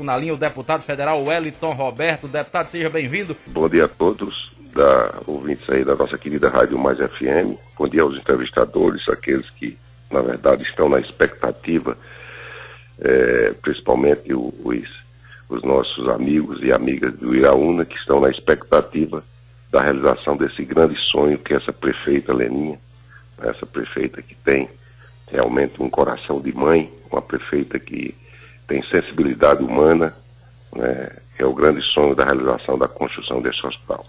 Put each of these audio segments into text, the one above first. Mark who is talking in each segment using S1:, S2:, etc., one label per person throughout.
S1: Na linha, o deputado federal Wellington Roberto. Deputado, seja bem-vindo.
S2: Bom dia a todos, da ouvintes aí da nossa querida Rádio Mais FM. Bom dia aos entrevistadores, aqueles que, na verdade, estão na expectativa, é, principalmente os, os nossos amigos e amigas do Iraúna, que estão na expectativa da realização desse grande sonho que essa prefeita Leninha, essa prefeita que tem realmente um coração de mãe, uma prefeita que tem sensibilidade humana, né, é o grande sonho da realização da construção desse hospital.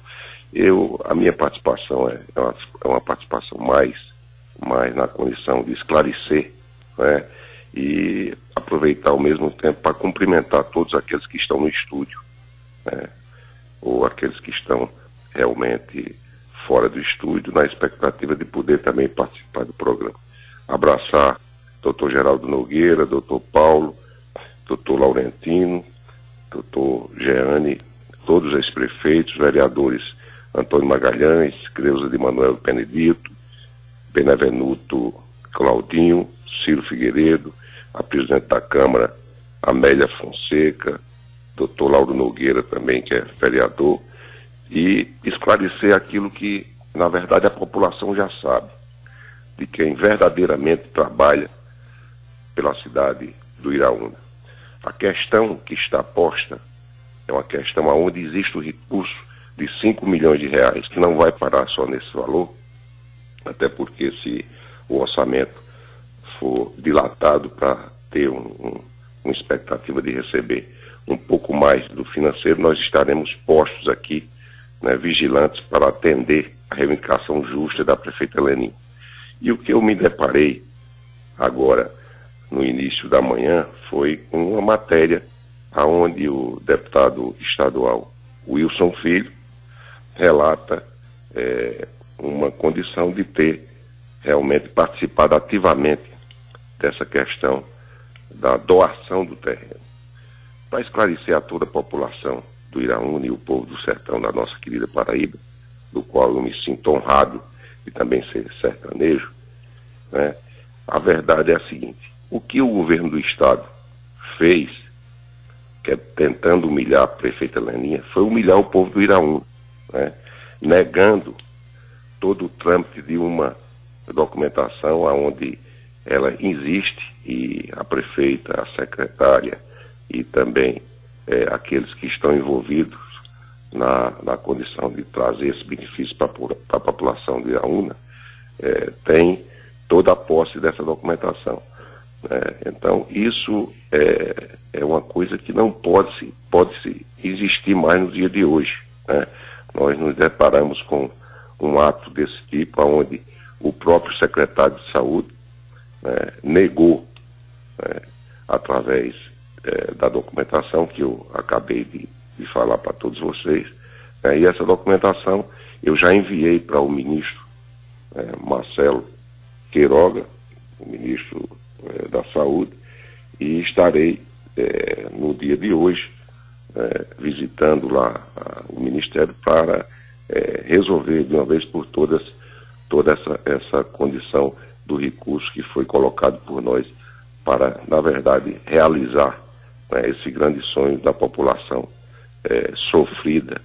S2: Eu, a minha participação é, é, uma, é uma participação mais, mais na condição de esclarecer, né, e aproveitar ao mesmo tempo para cumprimentar todos aqueles que estão no estúdio, né, ou aqueles que estão realmente fora do estúdio, na expectativa de poder também participar do programa. Abraçar doutor Geraldo Nogueira, doutor Paulo, doutor Laurentino, doutor Jeane, todos os prefeitos, vereadores Antônio Magalhães, Creuza de Manuel Benedito, Benevenuto Claudinho, Ciro Figueiredo, a presidente da Câmara, Amélia Fonseca, doutor Lauro Nogueira também, que é vereador, e esclarecer aquilo que, na verdade, a população já sabe, de quem verdadeiramente trabalha pela cidade do Iraúna. A questão que está posta é uma questão onde existe o recurso de 5 milhões de reais, que não vai parar só nesse valor, até porque se o orçamento for dilatado para ter um, um, uma expectativa de receber um pouco mais do financeiro, nós estaremos postos aqui, né, vigilantes, para atender a reivindicação justa da prefeita Lenin. E o que eu me deparei agora no início da manhã foi uma matéria aonde o deputado estadual Wilson Filho relata é, uma condição de ter realmente participado ativamente dessa questão da doação do terreno. Para esclarecer a toda a população do Iraúna e o povo do sertão da nossa querida Paraíba, do qual eu me sinto honrado e também ser sertanejo, né, a verdade é a seguinte, o que o governo do Estado fez, que é tentando humilhar a prefeita Leninha, foi humilhar o povo do Iraúna, né? negando todo o trâmite de uma documentação onde ela existe e a prefeita, a secretária e também é, aqueles que estão envolvidos na, na condição de trazer esse benefício para a população de Iraúna, é, tem toda a posse dessa documentação. É, então, isso é, é uma coisa que não pode, se, pode se existir mais no dia de hoje. Né? Nós nos deparamos com um ato desse tipo, onde o próprio secretário de saúde né, negou, né, através é, da documentação que eu acabei de, de falar para todos vocês, né, e essa documentação eu já enviei para o ministro é, Marcelo Queiroga, o ministro da Saúde e estarei é, no dia de hoje é, visitando lá a, o Ministério para é, resolver de uma vez por todas toda essa, essa condição do recurso que foi colocado por nós para, na verdade, realizar né, esse grande sonho da população sofrida,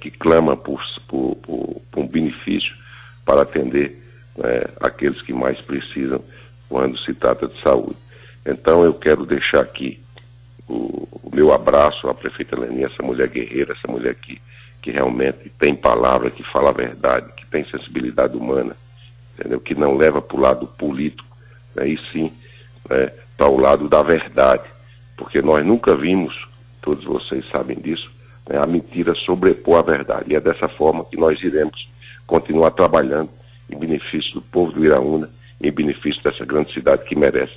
S2: que clama por, por, por, por, um benefício para atender né, aqueles que mais precisam quando se trata de saúde. Então eu quero deixar aqui o, o meu abraço à prefeita Leninha, essa mulher guerreira, essa mulher que, que realmente tem palavra, que fala a verdade, que tem sensibilidade humana, entendeu? que não leva para o lado político, né? e sim né, para o lado da verdade. Porque nós nunca vimos, todos vocês sabem disso, né, a mentira sobrepor a verdade. E é dessa forma que nós iremos continuar trabalhando em benefício do povo do Iraúna em benefício dessa grande cidade que merece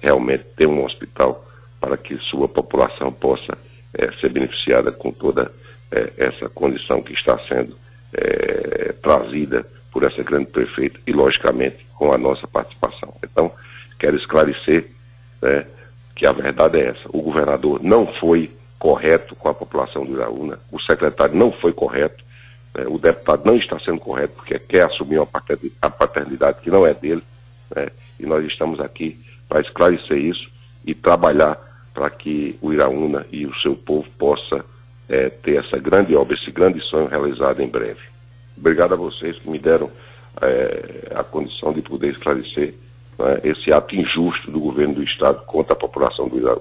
S2: realmente ter um hospital para que sua população possa é, ser beneficiada com toda é, essa condição que está sendo é, trazida por essa grande prefeita e, logicamente, com a nossa participação. Então, quero esclarecer né, que a verdade é essa. O governador não foi correto com a população do Iraúna, o secretário não foi correto, né, o deputado não está sendo correto porque quer assumir uma paternidade que não é dele, né? E nós estamos aqui para esclarecer isso e trabalhar para que o Iraúna e o seu povo possa é, ter essa grande obra, esse grande sonho realizado em breve. Obrigado a vocês que me deram é, a condição de poder esclarecer né, esse ato injusto do governo do Estado contra a população do Iraúna.